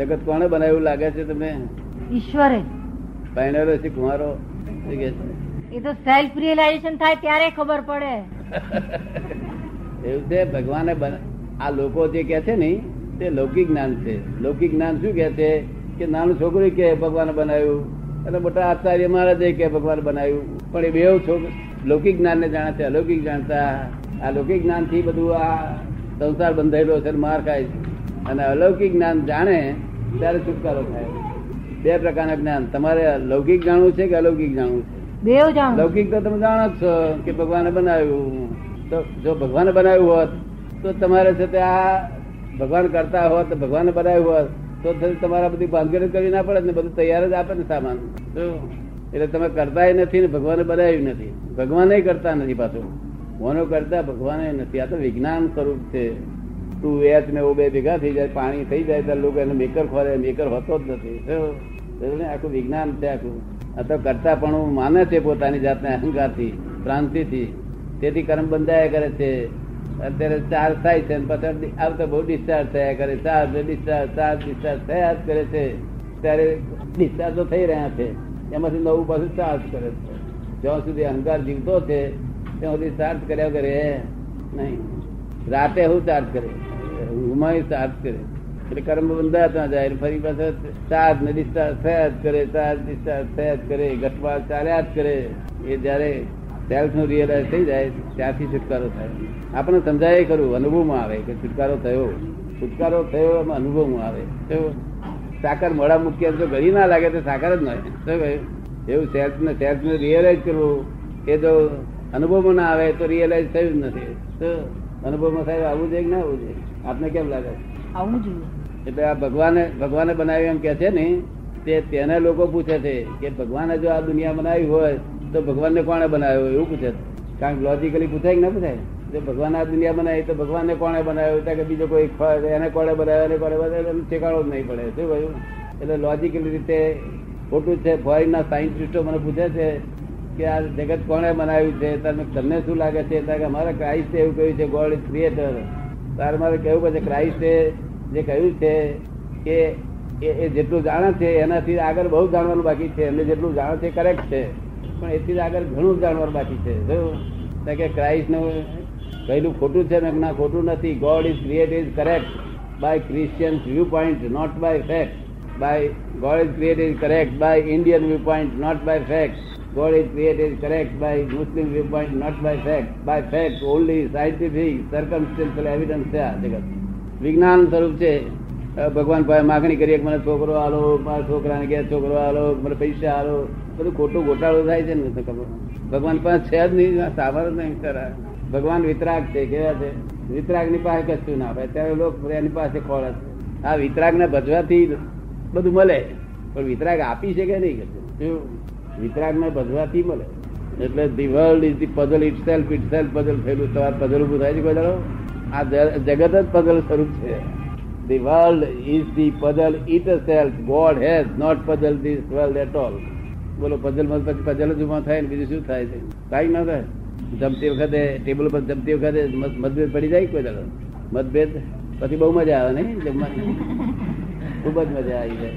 જગત કોને બનાવ્યું લાગે છે તમને? ઈશ્વરે. પહેણેલો છે કુંવારો કે છે? એ તો સેલ્ફ રિયલાઇઝેશન થાય ત્યારે ખબર પડે. એવું છે ભગવાને આ લોકો જે કે છે ને તે લૌકિક જ્ઞાન છે. લૌકિક જ્ઞાન શું કે છે? કે નાનું છોકરું કે ભગવાન બનાવ્યું. અને મોટા આચાર્ય મહારાજે કે ભગવાન બનાવ્યું. પણ એ બેવ છોક લૌકિક જ્ઞાન ને જાણે છે અલૌકિક જાણતા. આ લૌકિક જ્ઞાનથી બધું આ સંસાર બંધાયેલો છે માર ખાય છે. અને અલૌકિક જ્ઞાન જાણે ત્યારે છુટકારો થાય. બે પ્રકારના જ્ઞાન. તમારે લૌકિક જાણવું છે કે અલૌકિક જાણવું છે? લૌકિક તો તમે જાણો જ છો કે ભગવાને બનાવ્યું. તો જો ભગવાને બનાવ્યું હોત તો તમારે છે તે આ ભગવાન કરતા હોત તો ભગવાને બનાવ્યું હોત તો તમારા બધી બાંધગીરી કરવી ના પડે ને બધું તૈયાર જ આપે ને સામાન. એટલે તમે કરતા નથી ને ભગવાને બનાવ્યું નથી. ભગવાને કરતા નથી પાછું. મોનો કરતા? ભગવાને નથી. આ તો વિજ્ઞાન સ્વરૂપ છે. ટુ એચ ને બે ભેગા થઈ જાય, પાણી થઈ જાય ત્યારે લોકો એને મેકર ખોરે મેકર હોતો જ નથી? આખું વિજ્ઞાન છે આખું. આ તો કરતા પણ માને છે પોતાની જાતને અહંકારથી, ભ્રાંતિથી. તેથી કર્મ બંધાયા કરે છે. અત્યારે ચાર્જ થાય છે પછી આવતા બહુ ડિસ્ચાર્જ થયા કરે. ચાર્જ ડિસ્ચાર્જ ચાર્જ ડિસ્ચાર્જ થયા જ કરે છે. ત્યારે ડિસ્ચાર્જ તો થઈ રહ્યા છે. એમાંથી નવું પાછું ચાર્જ કરે છે. જ્યાં સુધી અહંકાર જીવતો છે, ત્યાં સુધી ચાર્જ કર્યા કરે. નહીં. રાતે હું ચાર્જ કરે ઊંઘમાં ચાર્જ કરે. એટલે કર્મ બંધાતા જાય ફરી પાછા ચાર્જ ને ડિસ્ચાર્જ થયા જ કરે ચાર્જ ડિસ્ચાર્જ થયા જ કરે ઘટવા ચાલ્યા જ કરે. એ જયારે સેલ્ફનું રિયલાઇઝ થઈ જાય, ત્યાંથી છુટકારો થાય. આપણને સમજાય ખરું, અનુભવમાં આવે કે છુટકારો થયો. છુટકારો થયો એમાં અનુભવમાં આવે. કેવું? સાકર મોડા મૂક્યા તો ઘડી ના લાગે તો સાકર જ નહીં શું? એવું સેલ્ફ ને સેલ્ફ ને રિયલાઇઝ કરવું, એ જો અનુભવમાં ના આવે તો રિયલાઇઝ થયું જ નથી. તો અનુભવમાં સાહેબ આવવું જોઈએ કે ના આવવું જોઈએ આપને કેમ લાગે? આવું જોઈએ. એટલે આ ભગવાને ભગવાને બનાવ્યું એમ કે છે ને તે તેને લોકો પૂછે છે કે ભગવાને જો આ દુનિયા બનાવી હોય તો ભગવાનને કોણે બનાવ્યો એવું પૂછે છે. કારણ કે લોજિકલી પૂછાય કે ના પૂછાય? જો ભગવાન આ દુનિયા બનાવી તો ભગવાનને કોણે બનાવ્યો? ત્યાં કે બીજો કોઈ એને કોણે બનાવ્યો એને કોણે બનાવ્યો? એનું ઠેકાણો જ નહીં પડે. શું કહ્યું? એટલે લોજિકલી રીતે ખોટું છે. ફોરેનના સાયન્ટિસ્ટો મને પૂછે છે કે આ જગત કોણે બનાવ્યું છે? તમે તમને શું લાગે છે? ત્યારે કે અમારા ક્રાઇસ્ટે એવું કહ્યું છે ગોડ ઇઝ ક્રિએટર તારે મારે કહેવું પડશે ક્રાઇસ્ટે જે કહ્યું છે કે એ જેટલું જાણે છે એનાથી આગળ બહુ જાણવાનું બાકી છે. એમને જેટલું જાણે છે કરેક્ટ છે. પણ એથી આગળ ઘણું જાણવાનું બાકી છે. જોયું કે ક્રાઇસ્ટનું કહેલું ખોટું છે ને, ના, ખોટું નથી. God is create is correct by Christian viewpoint not by fact by God is create is correct by Indian viewpoint not by fact God is created correct by Muslim viewpoint, not by fact. By fact, only scientific, circumstantial evidence છે આ જગત. વિજ્ઞાન સ્વરૂપ છે. ભગવાન પાસે માગણી કરીએ મને છોકરો આલો મારા છોકરાને કે છોકરો આલો મને પૈસા આલો. બધું ખોટું ગોટાળો થાય છે ને ખબર. ભગવાન પાસે છે જ નહીં સાબર જ નહીં ખરા ભગવાન વિતરાગ છે કેવા છે? વિતરાગની પાસે કશું ના હોય. ત્યારે લોકો એની પાસે ખોળ છે. આ વિતરાગ ને ભજવાથી બધું મળે. પણ વિતરાગ આપી છે કે નહીં કશું. વિતરાગ ને ભજવાથી મળે. એટલે the world is the puzzle itself itself puzzle થયેલું તમારે પઝલ ઉભું થાય છે કોઈ આ જગત જ પઝલ સ્વરૂપ છે. The world is the puzzle itself God has not puzzle this world at all બોલો પઝલમાં પછી પઝલ જ ઊભા થાય ને બીજું શું થાય છે? કાંઈ ના થાય. જમતી વખતે ટેબલ પર જમતી વખતે મતભેદ પડી જાય કોઈ દાડો? મતભેદ? પછી બહુ મજા આવે નહીં જમવાની? ખૂબ જ મજા આવી જાય.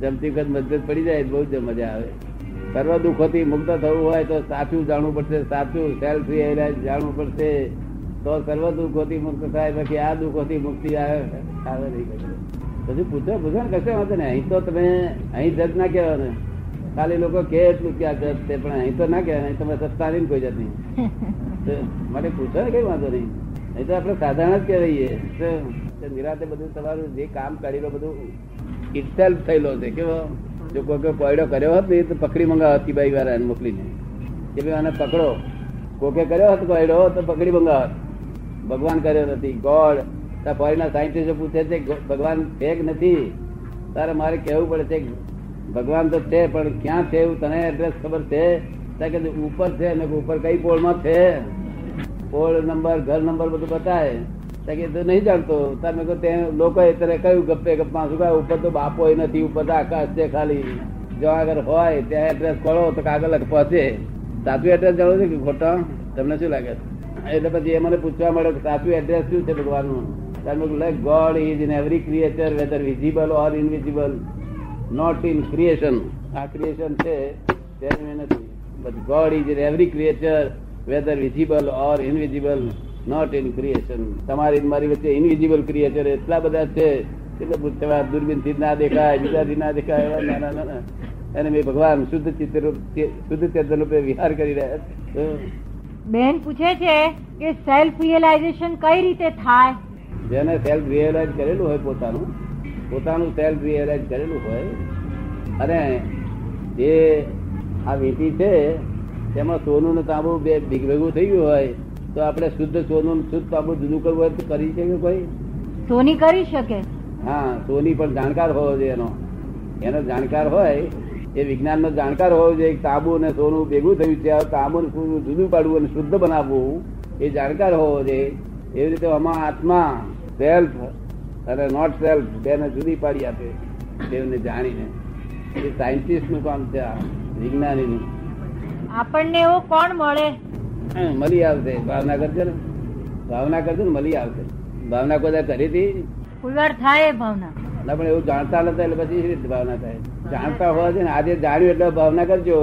જમતી વખત મતભેદ પડી જાય બહુ જ મજા આવે. સર્વ દુઃખોથી મુક્ત થવું હોય તો સાચું જાણવું પડશે, સાચું સેલ્ફ રિયલાઇઝ જાણવું પડશે. તો સર્વ દુઃખોથી મુક્ત થાય, પછી આ દુઃખોથી મુક્તિ આવે આવે નહીં પછી પૂછો પૂછો ને કશે વાંધો ને અહીં તો તમે, અહીં જજ ના કહેવાય ને. ખાલી લોકો કે એટલું કે આ જજ છે, પણ અહીં તો ના કહેવાય તમે સત્તા નહીં કોઈ જાતની. નહીં માટે પૂછો ને કઈ વાંધો નહીં. અહીં તો આપણે સાધારણ જ કહેવાઈએ. તો તો નિરાતે બધું તમારું જે કામ કરી બધું ઇટસેલ્ફ થયેલો છે, કેવો? જો કોઈ કોયડો કર્યો હોત ને પકડી મંગાવત કી બાઈ વાળા મોકલીને. કે ભાઈ આને પકડો. કોકે કર્યો હતો કોયડો, તો પકડી મંગાવત. ભગવાન કર્યો નથી. ગોડ ફોરીના સાયન્ટિસ્ટો પૂછે છે ભગવાન ફેક નથી. તારે મારે કહેવું પડે છે ભગવાન તો છે, પણ ક્યાં છે એવું તને એડ્રેસ ખબર છે? કે ઉપર છે. ને ઉપર કઈ પોળમાં છે? પોળ નંબર, ઘર નંબર બધું બતાવે. ત્યાં કે તું નહીં જાણતો. તમે કહો તે લોકો ત્યારે કયું ગપ્પે ગપ્પા શું ઉપર તો બાપો નથી ઉપર તો આકાશ છે ખાલી. જો આગળ હોય ત્યાં એડ્રેસ કરો તો કાગળ પહોંચે. સાચું એડ્રેસ જાણો છો કે ખોટા? તમને શું લાગે એટલે પછી એ મને પૂછવા મળે કે સાચું એડ્રેસ શું છે ભગવાનનું? like God is in every creature whether visible or invisible not in creation આ ક્રિએશન છે તેનું નથી. But God is in every creature whether visible or invisible, not in creation તમારી મારી વચ્ચે ઇનવિઝિબલ ક્રિએચર એટલા બધા છે. એટલે પૂછવા દૂરબીનથી ના દેખાય બીજાથી ના દેખાય એવા નાના નાના અને મેં ભગવાન શુદ્ધ ચિત્ર શુદ્ધ ચેતન રૂપે વિહાર કરી રહ્યા છે. બેન પૂછે છે કે સેલ્ફ રિયલાઇઝેશન કઈ રીતે થાય? જેને સેલ્ફ રિયલાઇઝ કરેલું હોય પોતાનું પોતાનું સેલ્ફ રિયલાઇઝ કરેલું હોય અને જે આ વીંટી છે તેમાં સોનું ને તાંબુ બે ભેગું થઈ ગયું હોય તો આપણે શુદ્ધ સોનું શુદ્ધ તાંબુ જુદું કરવું હોય તો કરી શકે કોઈ? સોની કરી શકે? હા સોની પણ જાણકાર હોવો જોઈએ એનો. એનો જાણકાર હોય એ વિજ્ઞાન નો જાણકાર હોવો જોઈએ તાંબુ અને સોનું ભેગું થયું છે તાંબુ જુદું પાડવું અને શુદ્ધ બનાવવું એ જાણકાર હોવો જોઈએ. એવી રીતે આમાં આત્મા સેલ્ફ અને નોટ સેલ્ફ બેને જુદી પાડી આપે બેને જાણીને. એ સાયન્ટિસ્ટનું કામ છે વિજ્ઞાની નું આપણને એવું કોણ મળે? મળી આવશે. ભાવના કરજો ને. ભાવના કરજો ને મળી આવશે. ભાવના કોઈ કરી હતી? થાય એ ભાવના. ના પણ એવું જાણતા નતા એટલે પછી રીતે ભાવના થાય? જાણતા હોવા છે ને આજે જાણ્યું એટલે ભાવના કરજો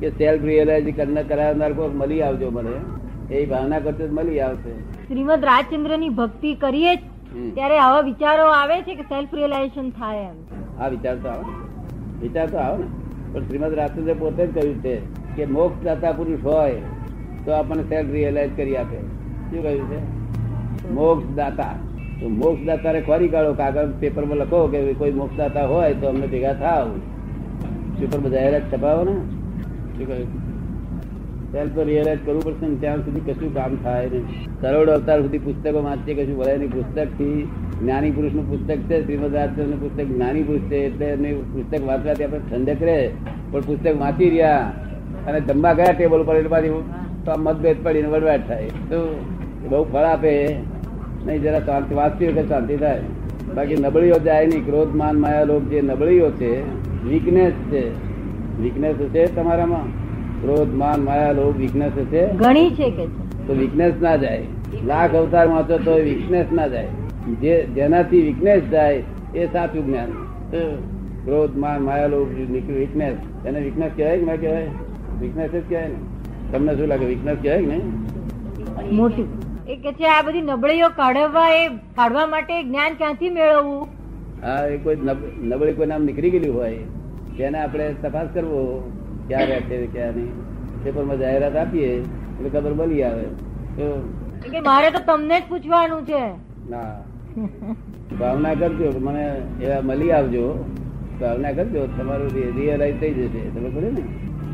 કે સેલ્ફ રિયલાઇઝ કરાવનાર કોઈ મળી આવજો મને. એ ભાવના કરતો જ મળી આવશે. શ્રીમદ રાજચંદ્રની ભક્તિ કરીએ ત્યારે આવા વિચારો આવે છે કે સેલ્ફ રિયલાઇઝેશન થાય એમ? આ વિચાર તો આવે વિચાર તો આવે ને. પણ શ્રીમદ રાજચંદ્ર પોતે જ કહ્યું છે કે મોક્ષ દાતા પુરુષ હોય તો આપણને સેલ્ફ રિયલાઇઝ કરી આપે. શું કહ્યું છે? મોક્ષ દાતા તો મોક્ષ દાતાને ખોરી કાઢો કાગળ પેપરમાં લખો કે કોઈ મોક્ષ દાતા હોય તો અમને ભેગા થાવ. પેપરમાં જાહેરાત છપાવો ને? શું કહ્યું? સેલ્ફ રિયલાઇઝ કરવું પડશે ને ત્યાં સુધી કશું કામ થાય નહીં. કરોડ અવતાર સુધી પુસ્તકો વાંચીએ, કશું વળે નહીં પુસ્તકથી જ્ઞાની પુરુષનું પુસ્તક છે, શ્રીમદનું પુસ્તક જ્ઞાની પુરુષ છે, એટલે એમની પુસ્તક વાંચવાથી આપણે ઠંડક રહે. પણ પુસ્તક વાંચી રહ્યા અને જમવા ગયા ટેબલ ઉપર એટલે પાછી તો મતભેદ પડીને વડવાટ થાય. તો બહુ ફળ આપે. નહીં જરા શાંતિ વાંચતી વખતે શાંતિ થાય. બાકી નબળીઓ જાય નહીં ક્રોધ માન માયા લોક જે નબળીઓ છે વીકનેસ છે. વીકનેસ છે તમારામાં? ક્રોધ માન માયા લોક વીકનેસ છે? ઘણી છે કે તો વીકનેસ ના જાય. લાખ અવતાર વાંચો તો વીકનેસ ના જાય. જે જેનાથી વીકનેસ જાય એ સાચું જ્ઞાન. ક્રોધ માન માયા લોક વીકનેસ એને વીકનેસ કહેવાય કે ના કહેવાય? વીકનેસ જ કહેવાય ને. તમને શું લાગે વીકનેસ કહેવાય ને મોટી. એ કે છે આ બધી નબળીઓ કાઢવા એ કાઢવા માટે જ્ઞાન ક્યાંથી મેળવવું? હા એ કોઈ નબળી કોઈ નામ નીકળી ગયેલી હોય તેને આપણે તપાસ કરવો ક્યાં રહે છે ક્યાં નહીં. પેપરમાં જાહેરાત આપીએ એટલે ખબર મળી આવે. કે મારે તો તમને જ પૂછવાનું છે. ના. ભાવના કરજો મને એવા મળી આવજો. ભાવના કરજો તમારું રિયલાઇઝ થઈ જશે. તમે પડે ને?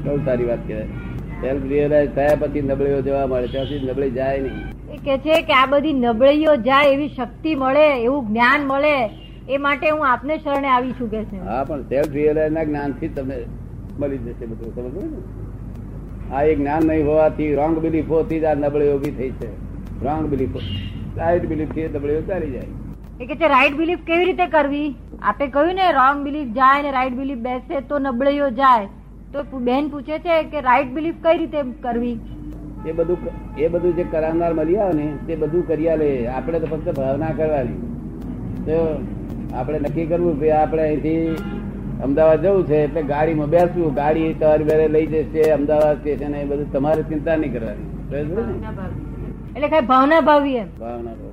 બહુ સારી વાત કહેવાય. સેલ્ફ રિયલાઇઝ થયા પછી નબળીઓ જોવા મળે ત્યાંથી નબળી જાય નહીં. એ કે છે કે આ બધી નબળીઓ જાય એવી શક્તિ મળે એવું જ્ઞાન મળે એ માટે હું આપને શરણે આવી છું કે છે હા પણ સેલ્ફ રિયલાઇઝ ના જ્ઞાનથી તમને મળી જશે બધું સમજ ને? આ એક જ્ઞાન નહીં હોવાથી રોંગ બિલીફોથી જ આ નબળીઓ ઊભી થઈ છે. રોંગ બિલીફો રાઈટ બિલીફથી નબળીઓ ચાલી જાય. એ કે છે રાઈટ બિલીફ કેવી રીતે કરવી? આપે કહ્યું ને રોંગ બિલીફ જાય ને રાઈટ બિલીફ બેસે તો નબળીઓ જાય. તો બેન પૂછે છે કે રાઈટ બિલીફ કઈ રીતે કરવી? એ બધું એ બધું જે કરાવનાર મળી આવે ને તે બધું કરી આલે આપણે તો ફક્ત ભાવના કરવાની તો આપણે નક્કી કરવું કે આપણે અહીંથી અમદાવાદ જવું છે એટલે ગાડીમાં બેસવું. ગાડી તમારી બેરે લઈ જશે અમદાવાદ સ્ટેશન એ બધું તમારે ચિંતા નહીં કરવાની? એટલે કઈ ભાવના ભાવી એમ. ભાવના કરવાની.